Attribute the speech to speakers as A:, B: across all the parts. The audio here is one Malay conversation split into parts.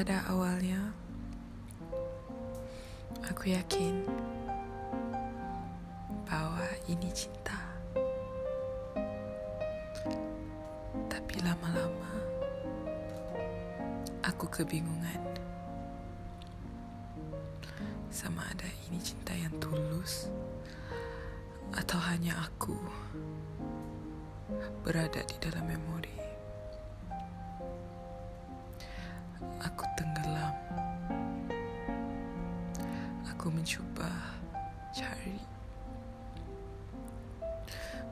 A: Pada awalnya, aku yakin bahwa ini cinta. Tapi lama-lama, aku kebingungan. Sama ada ini cinta yang tulus atau hanya aku berada di dalam memori. Aku mencuba cari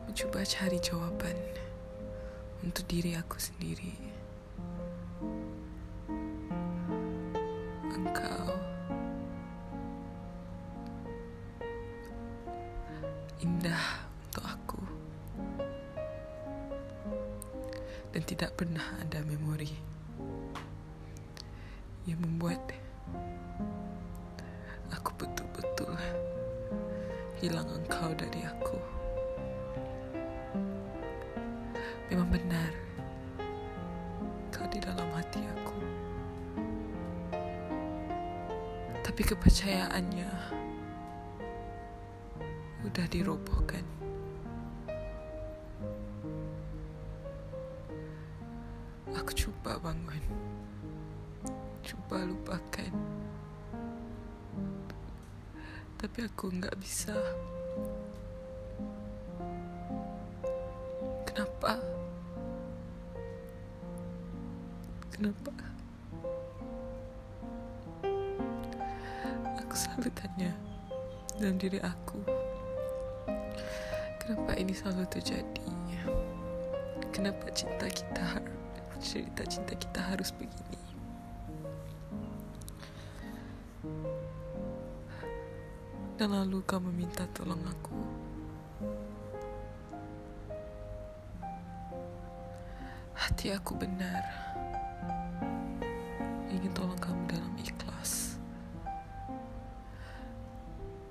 A: mencuba cari jawapan untuk diri aku sendiri. Engkau indah untuk aku dan tidak pernah ada memori yang membuat hilang engkau dari aku. Memang benar kau di dalam hati aku. Tapi kepercayaannya udah dirobohkan. Aku coba bangun. Coba lupakan. Tapi aku nggak bisa. Kenapa? Kenapa? Aku selalu tanya dalam diri aku. Kenapa ini selalu terjadi? Kenapa cinta kita cerita cinta kita harus begini? Dan lalu kau meminta tolong aku. Hati aku benar ingin tolong kamu dalam ikhlas.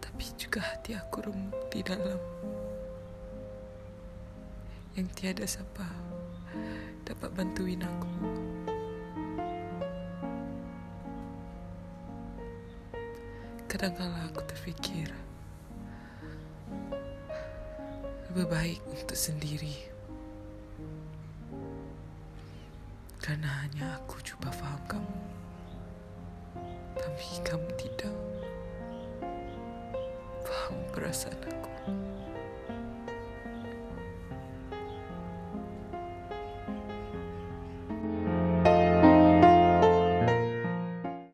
A: Tapi juga hati aku remuk di dalam yang tiada siapa dapat bantuin aku. Kadangkala aku terfikir lebih baik untuk sendiri. Karena hanya aku coba faham kamu. Tapi kamu tidak faham perasaan aku.